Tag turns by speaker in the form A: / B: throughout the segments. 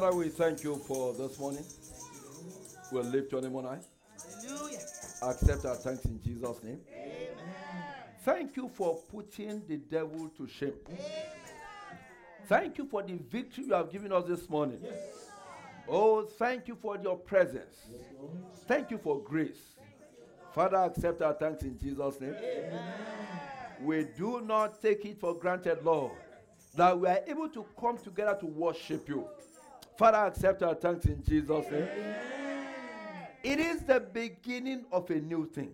A: Father, we thank you for this morning. We'll lift your name on high.
B: Hallelujah.
A: Accept our thanks in Jesus' name. Thank you for putting the devil to shame. Thank you for the victory you have given us this morning. Oh, thank you for your presence. Thank you for grace. Father, accept our thanks in Jesus' name. We do not take it for granted, Lord, that we are able to come together to worship you. Father, accept our thanks in Jesus' name. It is the beginning of a new thing.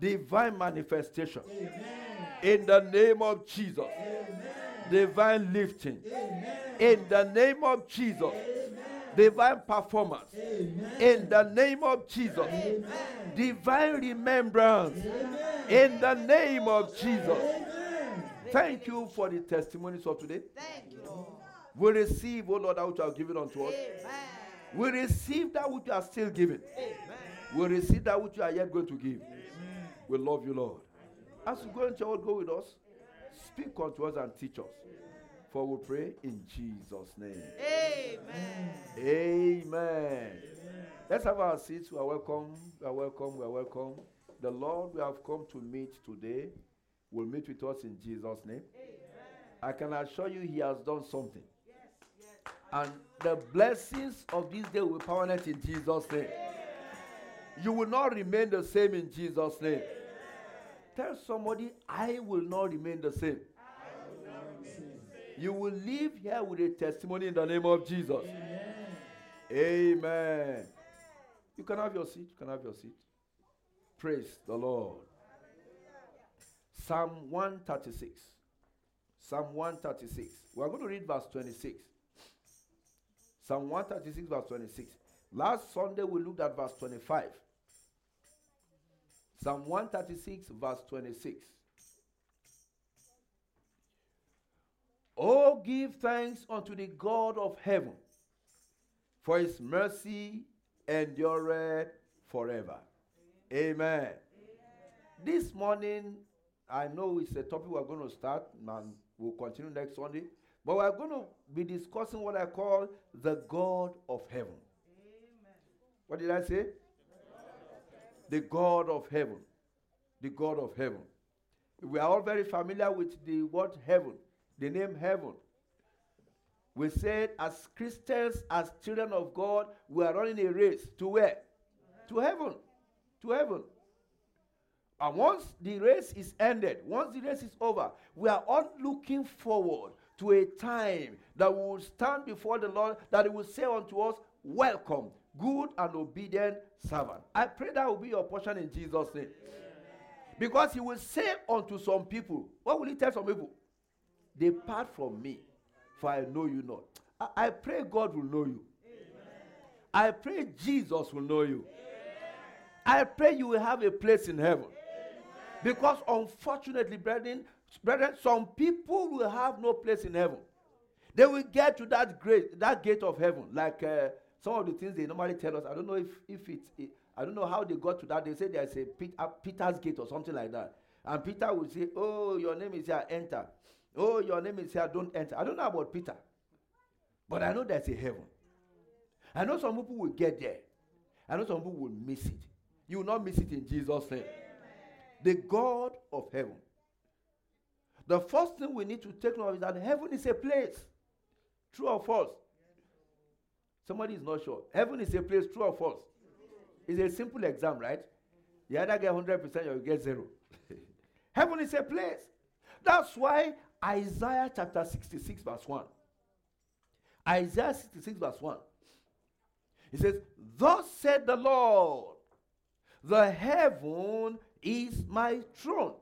A: Divine manifestation. In the name of Jesus. Divine lifting. In the name of Jesus. Divine performance. In the name of Jesus. Divine remembrance. In the name of Jesus. Thank you for the testimonies of today.
B: Thank you, Lord.
A: We receive, oh Lord, that which you have given unto us.
B: Amen.
A: We receive that which you are still giving.
B: Amen.
A: We receive that which you are yet going to give. We love you, Lord. As you go into your go with us. Speak unto us and teach us. For we pray in Jesus' name.
B: Amen.
A: Amen. Let's have our seats. We are welcome. We are welcome. We are welcome. The Lord we have come to meet today will meet with us in Jesus' name. I can assure you he has done something. And the blessings of this day will be permanent in Jesus' name. You will not remain the same in Jesus' name. Tell somebody, I will not remain the same. You will leave here with a testimony in the name of Jesus. Amen. You can have your seat. You can have your seat. Praise the Lord. Psalm 136. Psalm 136. We are going to read verse 26. Psalm 136, verse 26. Last Sunday we looked at verse 25. Psalm 136, verse 26. Oh, give thanks unto the God of heaven, for his mercy endureth forever. Amen. This morning, I know it's a topic we're going to start, and we'll continue next Sunday. But we're going to be discussing what I call the God of heaven. What did I say? The God of heaven. The God of heaven. We are all very familiar with the word heaven, the name heaven. We said, as Christians, as children of God, we are running a race to where? To heaven. To heaven. And once the race is ended, once the race is over, we are all looking forward to a time that we will stand before the Lord, that He will say unto us, Welcome, good and obedient servant. I pray that will be your portion in Jesus' name. Because He will say unto some people, What will He tell some people? Depart from me, for I know you not. I, I pray God will know you. I pray Jesus will know you. I pray you will have a place in heaven. Because unfortunately, brethren, brethren, some people will have no place in heaven. They will get to that great that gate of heaven, like uh, some of the things they normally tell us. I don't know if if it's it, I don't know how they got to that. They say there's a uh, Peter's gate or something like that, and Peter will say, "Oh, your name is here, enter." Oh, your name is here, don't enter. I don't know about Peter, but I know there's a heaven. I know some people will get there. I know some people will miss it. You will not miss it in Jesus' name. The God of heaven. The first thing we need to take note of is that heaven is a place. True or false? Somebody is not sure. Heaven is a place, true or false? It's a simple exam, right? You either get 100% or you get zero. heaven is a place. That's why Isaiah chapter 66, verse 1. Isaiah 66, verse 1. He says, Thus said the Lord, the heaven is my throne,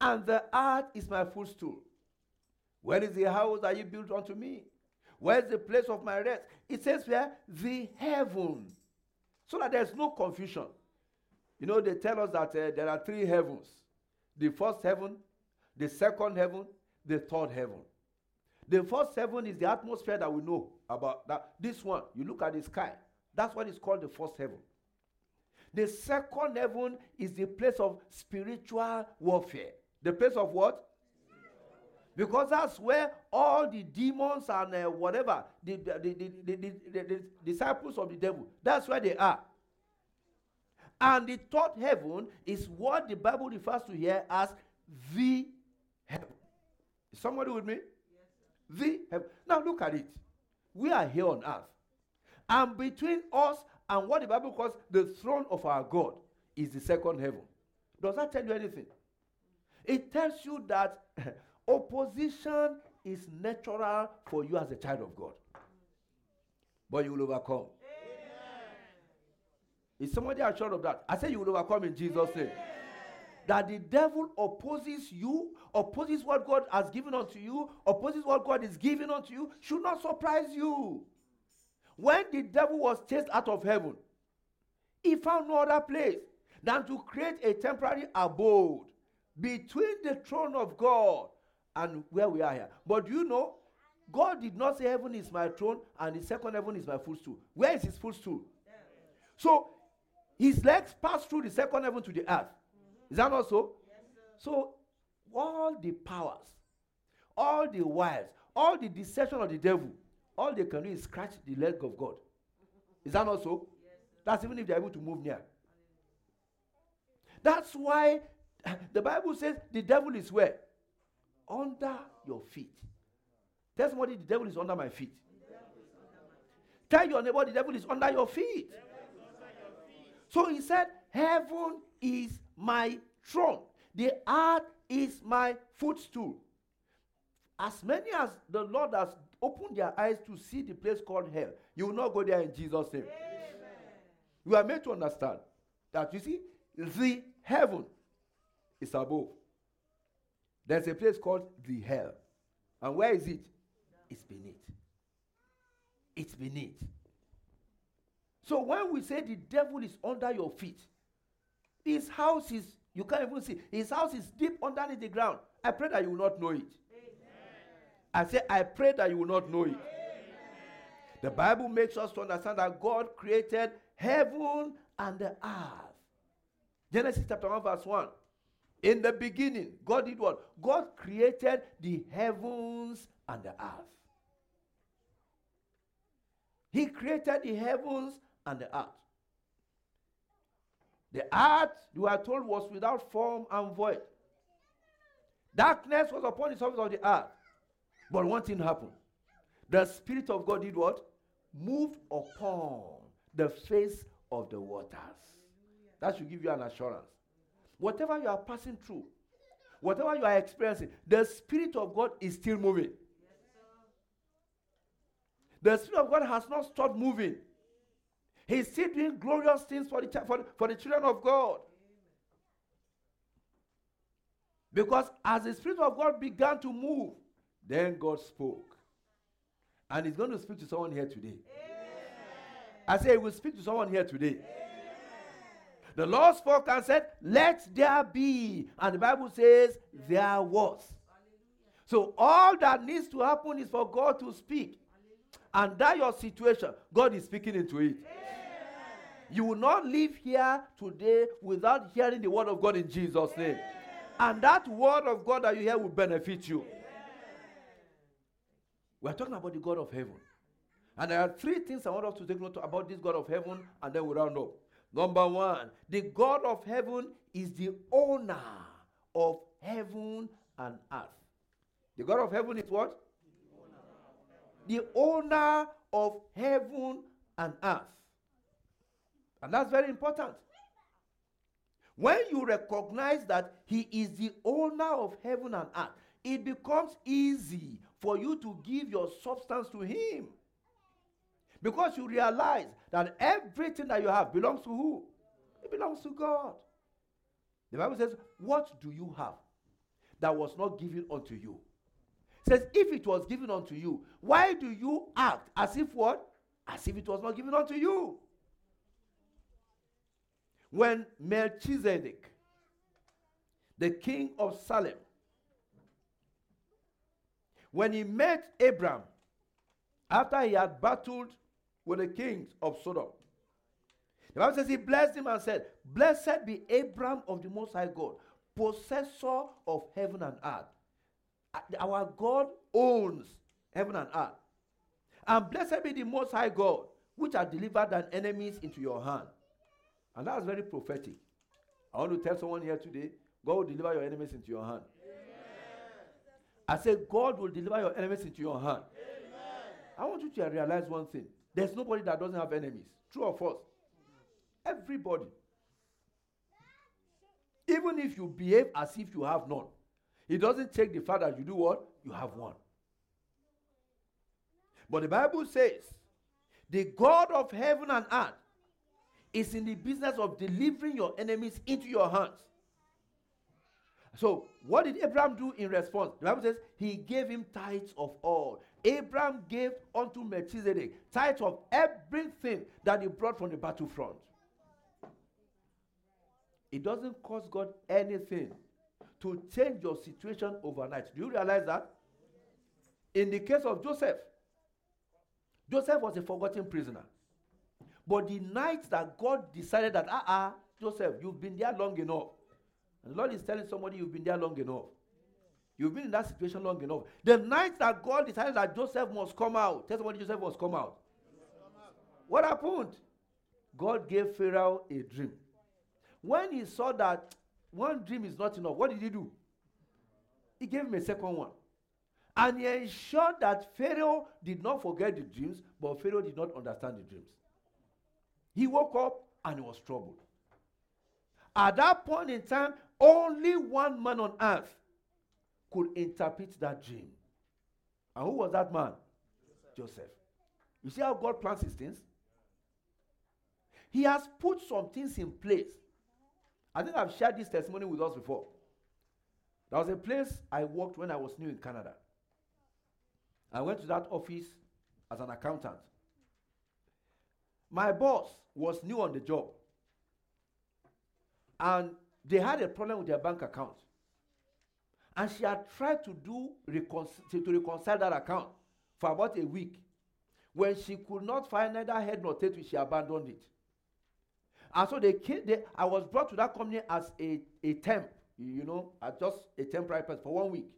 A: and the earth is my footstool. Where is the house that you built unto me? Where is the place of my rest? It says where? The heaven. So that there's no confusion. You know, they tell us that uh, there are three heavens the first heaven, the second heaven, the third heaven. The first heaven is the atmosphere that we know about. That this one, you look at the sky. That's what is called the first heaven. The second heaven is the place of spiritual warfare. The place of what? Because that's where all the demons and uh, whatever, the, the, the, the, disciples of the devil, that's where they are. And the third heaven is what the Bible refers to here as the heaven. Is somebody with me? Yes, the heaven. Now look at it. We are here on earth. And between us and what the Bible calls the throne of our God is the second heaven. Does that tell you anything? It tells you that opposition is natural for you as a child of God. But you will overcome. Is somebody assured of that? I say you will overcome in Jesus' name. That the devil opposes you, opposes what God has given unto you, opposes what God is giving unto you, should not surprise you. When the devil was chased out of heaven, he found no other place than to create a temporary abode between the throne of God and where we are here. But do you know, God did not say heaven is my throne and the second heaven is my footstool. Where is his footstool? So his legs pass through the second heaven to the earth. Is that not so? so all the powers, all the wiles, all the deception of the devil, all they can do is scratch the leg of God. Is that not so? That's even if they're able to move near. That's why the Bible says the devil is where? Under your feet. Tell somebody the devil is under my feet. Tell your neighbor the devil is under your feet. So he said, Heaven is my throne, the earth is my footstool. As many as the Lord has opened their eyes to see the place called hell, you will not go there in Jesus' name. Amen. You are made to understand that you see, the heaven is above. There's a place called the hell. And where is it? It's beneath. It's beneath. So when we say the devil is under your feet, his house is, you can't even see, his house is deep underneath the ground. I pray that you will not know it. Amen. I say, I pray that you will not know it. Amen. The Bible makes us to understand that God created heaven and the earth. Genesis chapter 1, verse 1. In the beginning, God did what? God created the heavens and the earth. He created the heavens and the earth. The earth, you are told, was without form and void. Darkness was upon the surface of the earth. But one thing happened. The Spirit of God did what? Moved upon the face of the waters. That should give you an assurance. Whatever you are passing through, whatever you are experiencing, the Spirit of God is still moving. the Spirit of God has not stopped moving. He's still doing glorious things for the, for, the, for the children of God. Because as the Spirit of God began to move, then God spoke. And He's going to speak to someone here today. Amen. I say He will speak to someone here today. Amen. The Lord spoke and said, Let there be. And the Bible says, There was. So all that needs to happen is for God to speak. And that your situation, God is speaking into it. You will not live here today without hearing the word of God in Jesus' name. And that word of God that you hear will benefit you. We're talking about the God of heaven. And there are three things I want us to take note about this God of heaven, and then we'll round up. Number one, the God of heaven is the owner of heaven and earth. The God of heaven is what? The owner of heaven and earth. And that's very important. When you recognize that He is the owner of heaven and earth, it becomes easy for you to give your substance to Him. Because you realize that everything that you have belongs to who? It belongs to God. The Bible says, What do you have that was not given unto you? It says, If it was given unto you, why do you act as if what? As if it was not given unto you. When Melchizedek, the king of Salem, when he met Abram after he had battled with the kings of Sodom, the Bible says he blessed him and said, Blessed be Abram of the Most High God, possessor of heaven and earth. Uh, Our God owns heaven and earth. And blessed be the Most High God, which has delivered thine enemies into your hand. And that's very prophetic. I want to tell someone here today God will deliver your enemies into your hand. I say, God will deliver your enemies into your hand. I want you to realize one thing there's nobody that doesn't have enemies. True or false? Everybody. Even if you behave as if you have none, it doesn't take the fact that you do what? You have one. But the Bible says, the God of heaven and earth is in the business of delivering your enemies into your hands. So, what did Abraham do in response? The Bible says he gave him tithes of all. Abraham gave unto Melchizedek tithes of everything that he brought from the battlefront. It doesn't cost God anything to change your situation overnight. Do you realize that? In the case of Joseph, Joseph was a forgotten prisoner. But the night that God decided that, ah, ah, Joseph, you've been there long enough. And the Lord is telling somebody you've been there long enough. You've been in that situation long enough. The night that God decided that Joseph must come out, tell somebody Joseph must come out. What happened? God gave Pharaoh a dream. When he saw that one dream is not enough, what did he do? He gave him a second one. And he ensured that Pharaoh did not forget the dreams, but Pharaoh did not understand the dreams. He woke up and he was troubled. At that point in time, only one man on earth could interpret that dream. And who was that man? Joseph. Joseph. You see how God plans his things? He has put some things in place. I think I've shared this testimony with us before. There was a place I worked when I was new in Canada. I went to that office as an accountant. My boss was new on the job. And they had a problem with their bank account. And she had tried to do to, reconcile that account for about a week. When she could not find neither head nor tail, she abandoned it. And so they came, they, I was brought to that company as a, a temp, you know, just a temporary person for one week.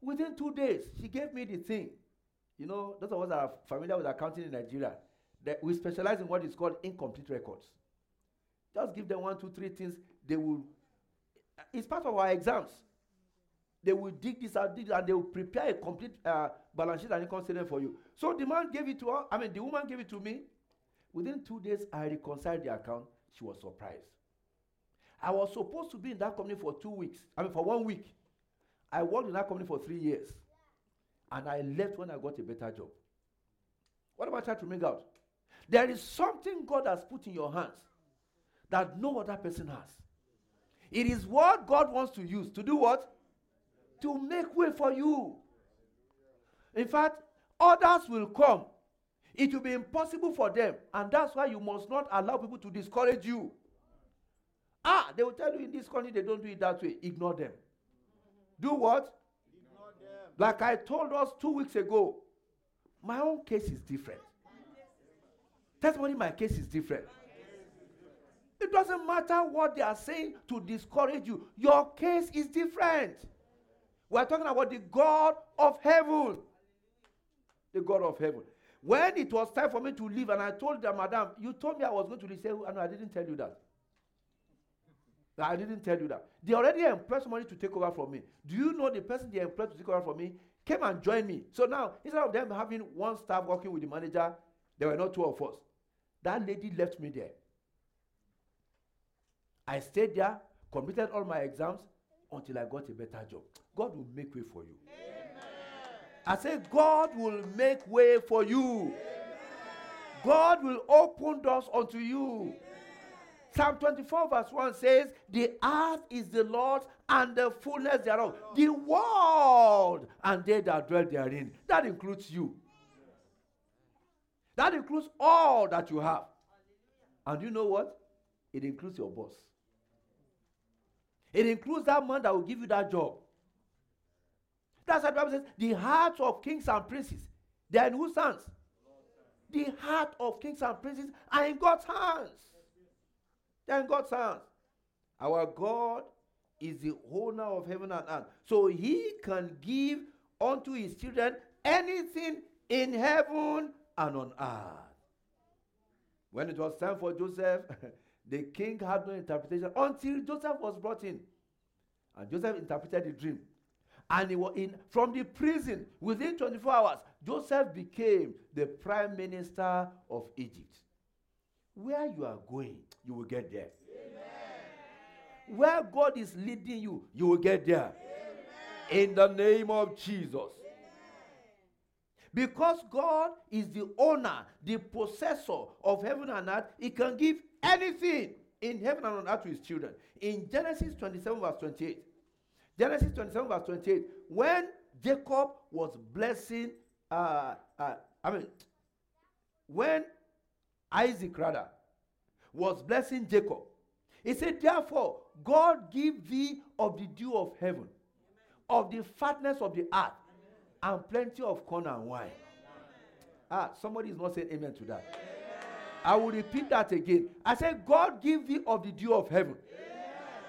A: Within two days, she gave me the thing. You know, those of us that are familiar with accounting in Nigeria, that we specialize in what is called incomplete records. Just give them one, two, three things. They will. It's part of our exams. They will dig this out, dig and they will prepare a complete uh, balance sheet and income statement for you. So the man gave it to her. I mean, the woman gave it to me. Within two days, I reconciled the account. She was surprised. I was supposed to be in that company for two weeks. I mean, for one week. I worked in that company for three years. And I left when I got a better job. What am I trying to make out? There is something God has put in your hands that no other person has. It is what God wants to use to do what? To make way for you. In fact, others will come. It will be impossible for them. And that's why you must not allow people to discourage you. Ah, they will tell you in this country they don't do it that way. Ignore them. Do what? Like I told us two weeks ago, my own case is different. Testimony, my case is different. It doesn't matter what they are saying to discourage you. Your case is different. We're talking about the God of heaven. The God of heaven. When it was time for me to leave, and I told them, Madam, you told me I was going to leave. Say, oh, no, I didn't tell you that. I didn't tell you that. They already employed somebody to take over from me. Do you know the person they employed to take over from me came and joined me? So now, instead of them having one staff working with the manager, there were not two of us. That lady left me there. I stayed there, completed all my exams until I got a better job. God will make way for you. Amen. I said, God will make way for you. Amen. God will open doors unto you. Amen. Psalm 24, verse 1 says, The earth is the Lord's and the fullness thereof, the world and they that dwell therein. That includes you. That includes all that you have. And you know what? It includes your boss. It includes that man that will give you that job. That's what the Bible says. The hearts of kings and princes, they are in whose hands? The heart of kings and princes are in God's hands. They are in God's hands. Our God is the owner of heaven and earth. So he can give unto his children anything in heaven and on earth. When it was time for Joseph, the king had no interpretation until Joseph was brought in. And Joseph interpreted the dream. And he was in from the prison within 24 hours. Joseph became the prime minister of Egypt. Where you are going, you will get there. Amen. Where God is leading you, you will get there. Amen. In the name of Jesus. Amen. Because God is the owner, the possessor of heaven and earth, He can give anything in heaven and on earth to His children. In Genesis 27, verse 28, Genesis 27, verse 28. When Jacob was blessing, uh, uh, I mean, when Isaac rather was blessing Jacob, he said, Therefore, God give thee of the dew of heaven, of the fatness of the earth, and plenty of corn and wine. Ah, somebody is not saying amen to that. I will repeat that again. I said, God give thee of the dew of heaven.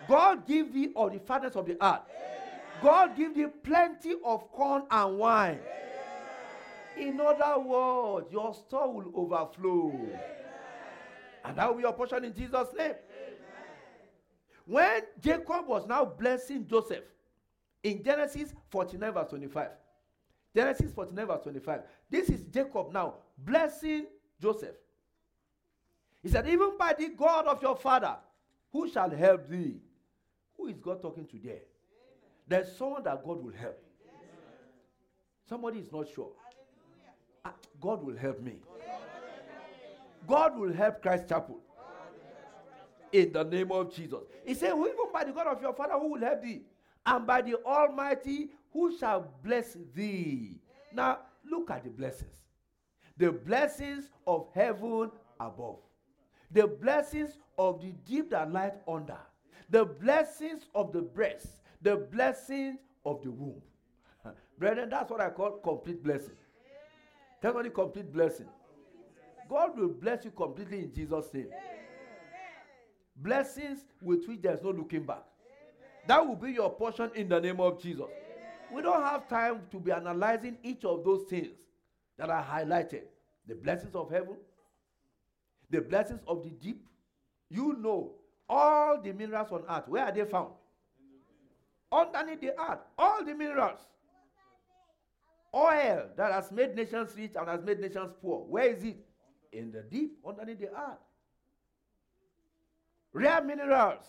A: God give thee of the fatness of the earth. God give thee plenty of corn and wine. In other words, your store will overflow. And that will be your portion in Jesus' name. When Jacob was now blessing Joseph in Genesis 49, verse 25. Genesis 49, verse 25. This is Jacob now blessing Joseph. He said, Even by the God of your father, who shall help thee? Who is God talking to there? There's someone that God will help. Somebody is not sure. Ah, God will help me. God will help Christ Chapel. In the name of Jesus. He said, Even by the God of your father, who will help thee? And by the Almighty, who shall bless thee? Now, look at the blessings. The blessings of heaven above. The blessings of the deep that light under. The blessings of the breast the blessings of the womb. Brethren, that's what I call complete blessing. Tell me complete blessing. God will bless you completely in Jesus' name. Blessings with which there's no looking back. That will be your portion in the name of Jesus. We don't have time to be analyzing each of those things that are highlighted the blessings of heaven, the blessings of the deep. You know, all the minerals on earth, where are they found? underneath the earth, all the minerals. Oil that has made nations rich and has made nations poor. Where is it? In the deep, underneath the earth. Rare minerals,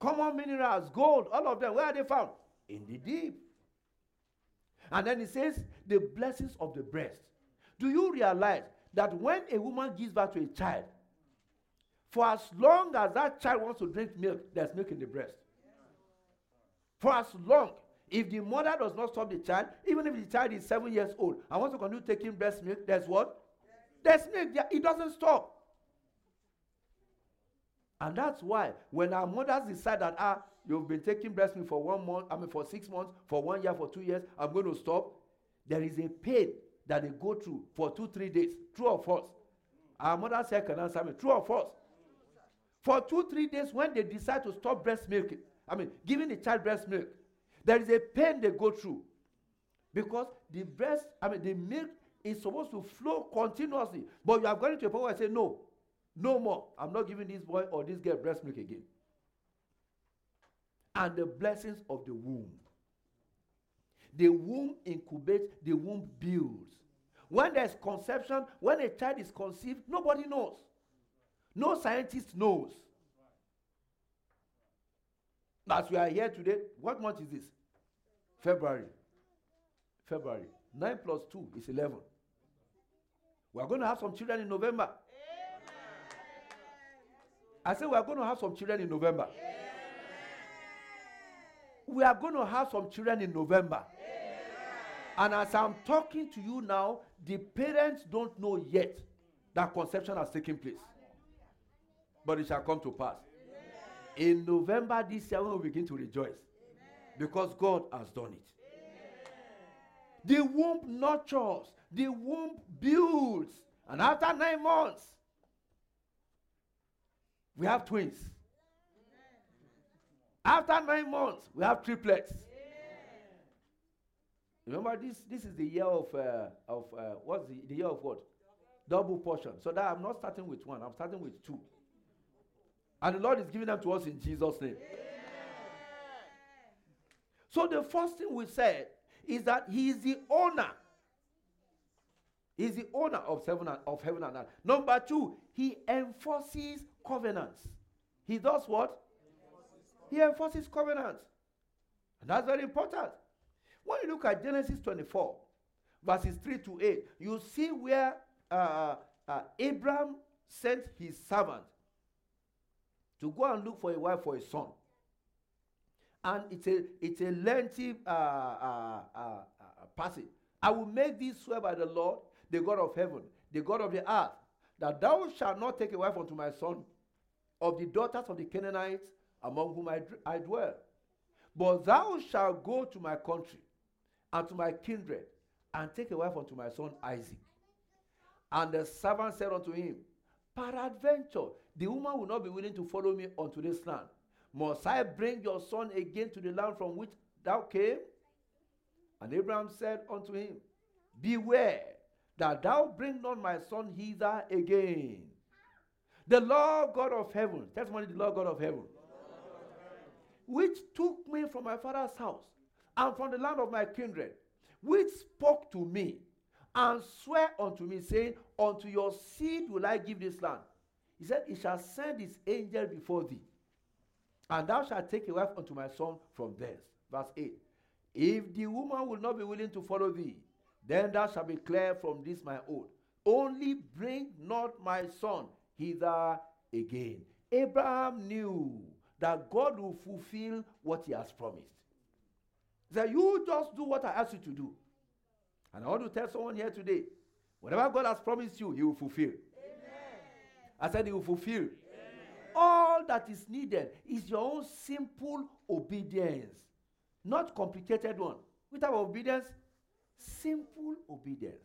A: common minerals, gold, all of them, where are they found? In the deep. And then it says, the blessings of the breast. Do you realize that when a woman gives birth to a child, for as long as that child wants to drink milk, there's milk in the breast. For as long, if the mother does not stop the child, even if the child is seven years old and wants to continue taking breast milk, there's what? There's milk. It doesn't stop. And that's why when our mothers decide that, ah, you've been taking breast milk for one month, I mean, for six months, for one year, for two years, I'm going to stop, there is a pain that they go through for two, three days. True or false? Our mothers say, can answer me. True or false? For two, three days, when they decide to stop breast milk, I mean, giving the child breast milk, there is a pain they go through. Because the breast, I mean, the milk is supposed to flow continuously. But you have gone to a point where I say, no, no more. I'm not giving this boy or this girl breast milk again. And the blessings of the womb. The womb incubates, the womb builds. When there's conception, when a child is conceived, nobody knows. No scientist knows. As we are here today, what month is this? February. February. 9 plus 2 is 11. We are going to have some children in November. I said we are going to have some children in November. We are going to have some children in November. And as I'm talking to you now, the parents don't know yet that conception has taken place. But it shall come to pass. In November this year, we will begin to rejoice because God has done it. The womb nurtures, the womb builds, and after nine months, we have twins. After nine months, we have triplets. Remember, this this is the year of uh, of uh, what's the, the year of what? Double portion. So that I'm not starting with one. I'm starting with two. And the Lord is giving them to us in Jesus' name. So the first thing we said is that He is the owner. He's the owner of heaven and of heaven and earth. Number two, He enforces covenants. He does what? He enforces covenants. And that's very important. When you look at Genesis 24, verses 3 to 8, you see where uh, uh, Abraham sent his servant to go and look for a wife for his son. And it's a, it's a lengthy uh, uh, uh, uh passage. I will make this swear by the Lord, the God of heaven, the God of the earth, that thou shalt not take a wife unto my son of the daughters of the Canaanites among whom I, I dwell. But thou shalt go to my country and to my kindred and take a wife unto my son Isaac. And the servant said unto him, Peradventure, the woman will not be willing to follow me unto this land. Must I bring your son again to the land from which thou came? And Abraham said unto him, Beware that thou bring not my son hither again. The Lord God of heaven, testimony the Lord God of heaven, which took me from my father's house and from the land of my kindred, which spoke to me and swear unto me, saying, Unto your seed will I give this land. He said, He shall send his angel before thee, and thou shalt take a wife unto my son from thence. Verse 8. If the woman will not be willing to follow thee, then thou shalt be clear from this my oath. Only bring not my son hither again. Abraham knew that God will fulfill what he has promised. Said, You just do what I ask you to do. And I want to tell someone here today whatever God has promised you, he will fulfill. Amen. I said, He will fulfill. Amen. All that is needed is your own simple obedience, not complicated one. With our obedience, simple obedience.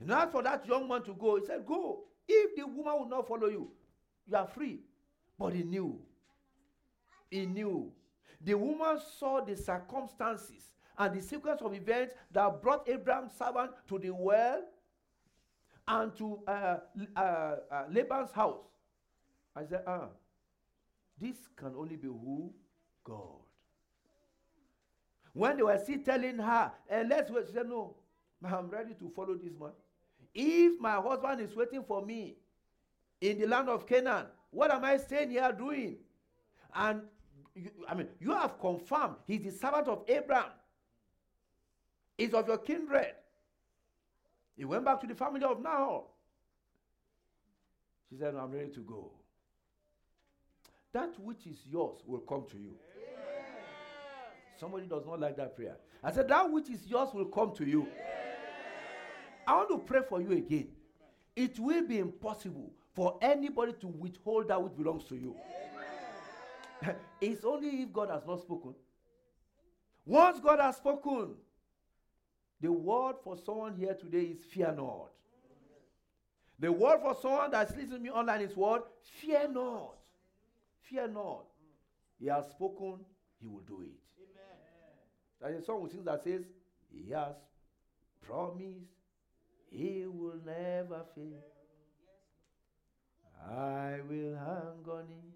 A: Not for that young man to go. He said, Go. If the woman will not follow you, you are free. But he knew. He knew. The woman saw the circumstances and the sequence of events that brought Abraham's servant to the well and to uh, uh, uh, Laban's house. I said, ah, this can only be who? God. When they were still telling her, and eh, let's wait, she said, no, I'm ready to follow this man. If my husband is waiting for me in the land of Canaan, what am I staying here doing? And you, I mean, you have confirmed he's the servant of Abraham. He's of your kindred. He went back to the family of Nahor. She said, I'm ready to go. That which is yours will come to you. Somebody does not like that prayer. I said, That which is yours will come to you. I want to pray for you again. It will be impossible for anybody to withhold that which belongs to you. it's only if God has not spoken. Once God has spoken, the word for someone here today is fear not. The word for someone that's listening to me online is what? Fear not. Fear not. He has spoken, he will do it. Amen. There's a song that says, He has promised, he will never fail. I will hang on him.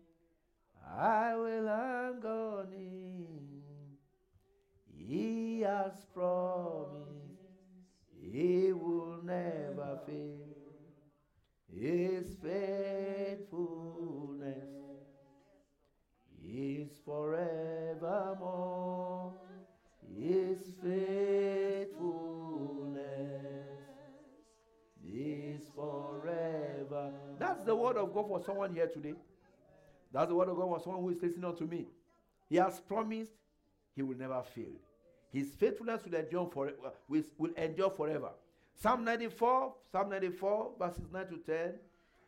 A: I will hang on him. He has promised he will never fail. His faithfulness is forevermore. His faithfulness is forever. That's the word of God for someone here today. That's the word of God for someone who is listening to me. He has promised he will never fail. His faithfulness will endure, for, uh, will, will endure forever. Psalm 94, Psalm 94, verses 9 to 10.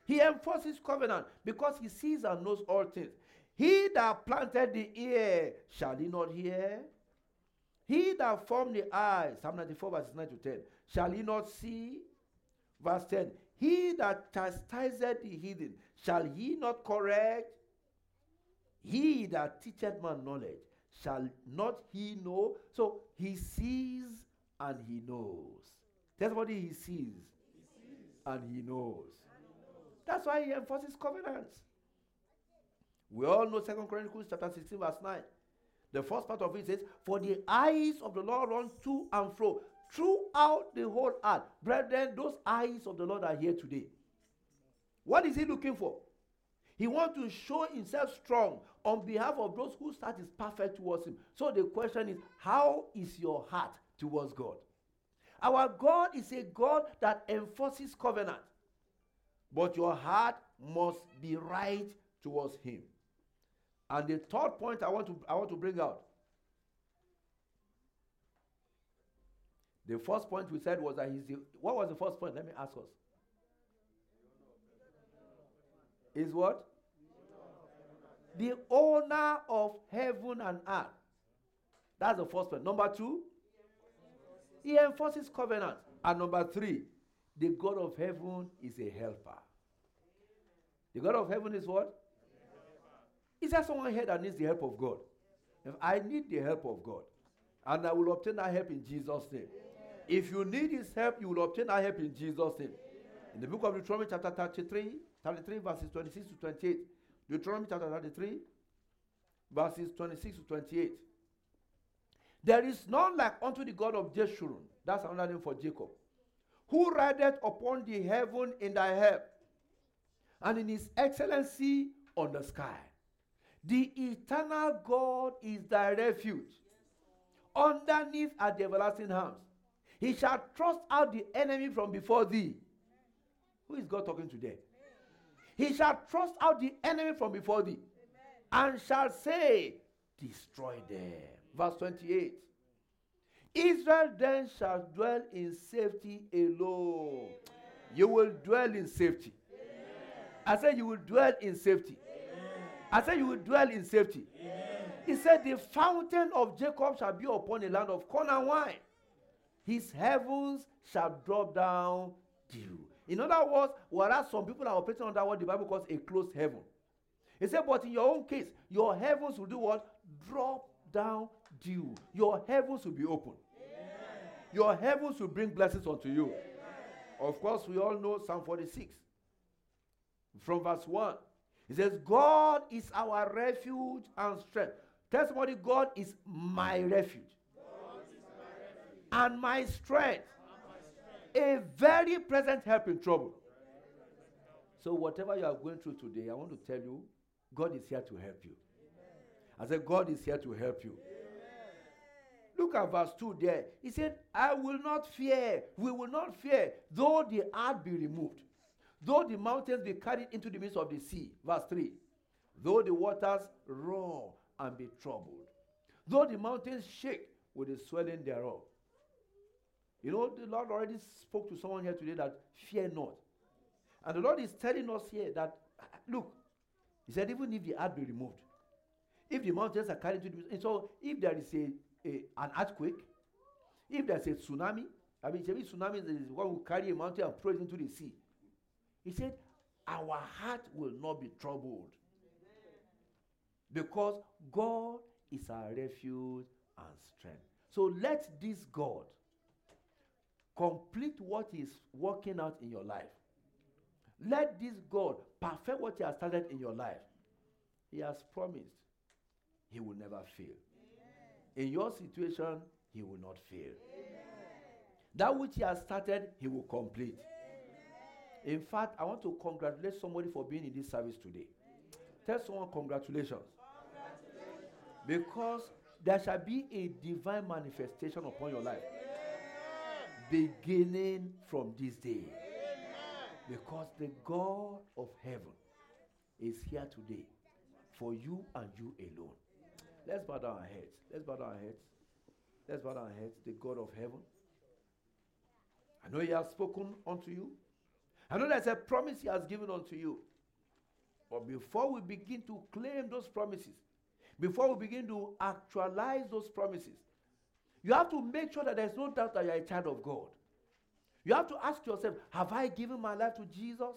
A: He enforces covenant because he sees and knows all things. He that planted the ear, shall he not hear? He that formed the eye, Psalm 94, verses 9 to 10, shall he not see? Verse 10. He that chastiseth the heathen, shall he not correct? He that teacheth man knowledge shall not he know? So he sees and he knows. Tell somebody he sees, and he knows. That's why he enforces covenants. We all know Second Chronicles chapter 16, verse 9. The first part of it says, For the eyes of the Lord run to and fro throughout the whole earth. Brethren, those eyes of the Lord are here today. What is he looking for? He wants to show himself strong on behalf of those whose heart is perfect towards him. So the question is, how is your heart towards God? Our God is a God that enforces covenant. But your heart must be right towards him. And the third point I want to I want to bring out. The first point we said was that he's the what was the first point? Let me ask us. Is what? The owner of heaven and earth. That's the first point. Number two, he enforces covenant. And number three, the God of heaven is a helper. The God of heaven is what? Is there someone here that needs the help of God? If I need the help of God, and I will obtain that help in Jesus' name. If you need his help, you will obtain that help in Jesus' name. In the book of Deuteronomy, chapter 33, 33, verses 26 to 28. Deuteronomy chapter 33, verses 26 to 28. There is none like unto the God of Jeshurun. That's another name for Jacob. Who rideth upon the heaven in thy help, and in his excellency on the sky. The eternal God is thy refuge. Underneath are the everlasting arms. He shall thrust out the enemy from before thee. Who is God talking to there? He shall thrust out the enemy from before thee and shall say, Destroy them. Verse 28. Israel then shall dwell in safety alone. You will dwell in safety. I said, You will dwell in safety. I said, You will dwell in safety. He said, The fountain of Jacob shall be upon a land of corn and wine. His heavens shall drop down dew. In other words, whereas some people are operating under what the Bible calls a closed heaven. He said, But in your own case, your heavens will do what? Drop down dew. Your heavens will be open. Your heavens will bring blessings unto you. Of course, we all know Psalm 46 from verse 1. He says, God is our refuge and strength. Somebody, God is my refuge. And my strength. A very present help in trouble. So, whatever you are going through today, I want to tell you, God is here to help you. I said, God is here to help you. Look at verse 2 there. He said, I will not fear. We will not fear, though the earth be removed, though the mountains be carried into the midst of the sea. Verse 3. Though the waters roar and be troubled, though the mountains shake with the swelling thereof. You know, the Lord already spoke to someone here today that fear not. And the Lord is telling us here that, look, He said, even if the earth be removed, if the mountains are carried to the and so if there is a, a an earthquake, if there's a tsunami, I mean, maybe tsunami is one who carry a mountain and throw it into the sea. He said, Our heart will not be troubled. Because God is our refuge and strength. So let this God complete what is working out in your life. Let this God perfect what He has started in your life. He has promised He will never fail. In your situation, He will not fail. That which He has started, He will complete. In fact, I want to congratulate somebody for being in this service today. Tell someone congratulations. Because there shall be a divine manifestation upon your life. Beginning from this day. Because the God of heaven is here today for you and you alone. Let's bow down our heads. Let's bow down our heads. Let's bow down our heads. The God of heaven. I know He has spoken unto you. I know there's a promise He has given unto you. But before we begin to claim those promises, before we begin to actualize those promises, you have to make sure that there's no doubt that you're a child of God. You have to ask yourself, have I given my life to Jesus?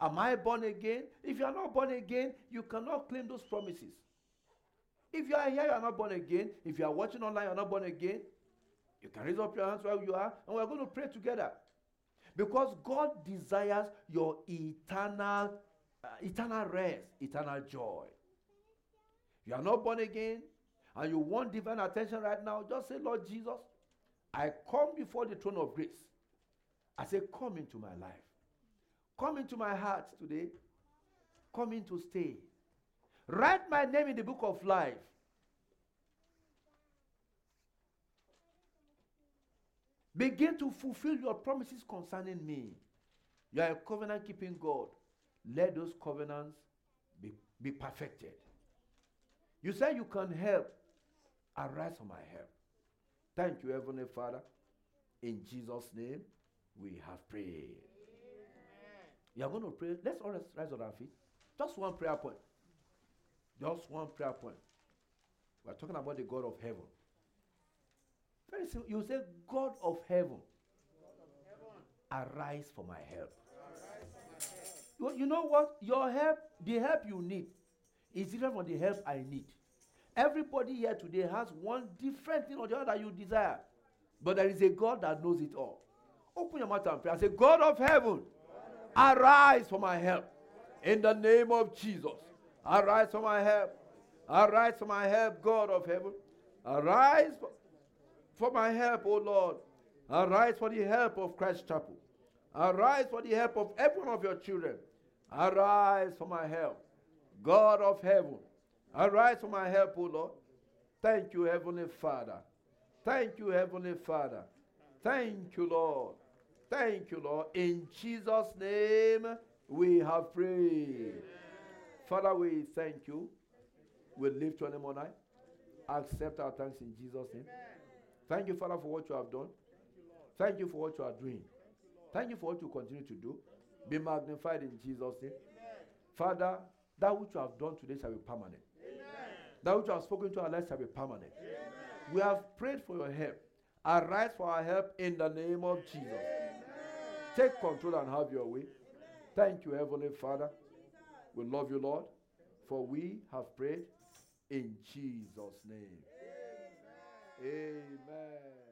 A: Am I born again? If you are not born again, you cannot claim those promises. If you are here, you are not born again. If you are watching online, you are not born again. You can raise up your hands where you are, and we are going to pray together. Because God desires your eternal, uh, eternal rest, eternal joy. You are not born again, and you want divine attention right now. Just say, Lord Jesus, I come before the throne of grace. I say, Come into my life. Come into my heart today. Come in to stay. Write my name in the book of life. Begin to fulfill your promises concerning me. You are a covenant keeping God. Let those covenants be, be perfected. You say you can help. Arise for my help. Thank you, Heavenly Father. In Jesus' name, we have prayed. You are going to pray. Let's all rise on our feet. Just one prayer point. Just one prayer point. We're talking about the God of heaven. Very simple. You say, God of heaven, arise for my help. You, you know what? Your help, the help you need, is different from the help I need. Everybody here today has one different thing or the other you desire. But there is a God that knows it all. Open your mouth and pray. I say, God of heaven, arise for my help. In the name of Jesus. Arise for my help. Arise for my help, God of heaven. Arise for my help, O Lord. Arise for the help of Christ Chapel. Arise for the help of every one of your children. Arise for my help. God of heaven. Arise for my help, O oh Lord. Thank you, Heavenly Father. Thank you, Heavenly Father. Thank you, Lord. Thank you, Lord. In Jesus' name we have prayed. Father, we thank you. We lift your name on high. Accept our thanks in Jesus' name. Thank you, Father, for what you have done. Thank you for what you are doing. Thank you for what you continue to do. Be magnified in Jesus' name. Father, that which you have done today shall be permanent. That which you have spoken to our lives shall be permanent. We have prayed for your help. Arise for our help in the name of Jesus. Take control and have your way. Thank you, Heavenly Father. We love you, Lord, for we have prayed in Jesus' name. Amen. Amen.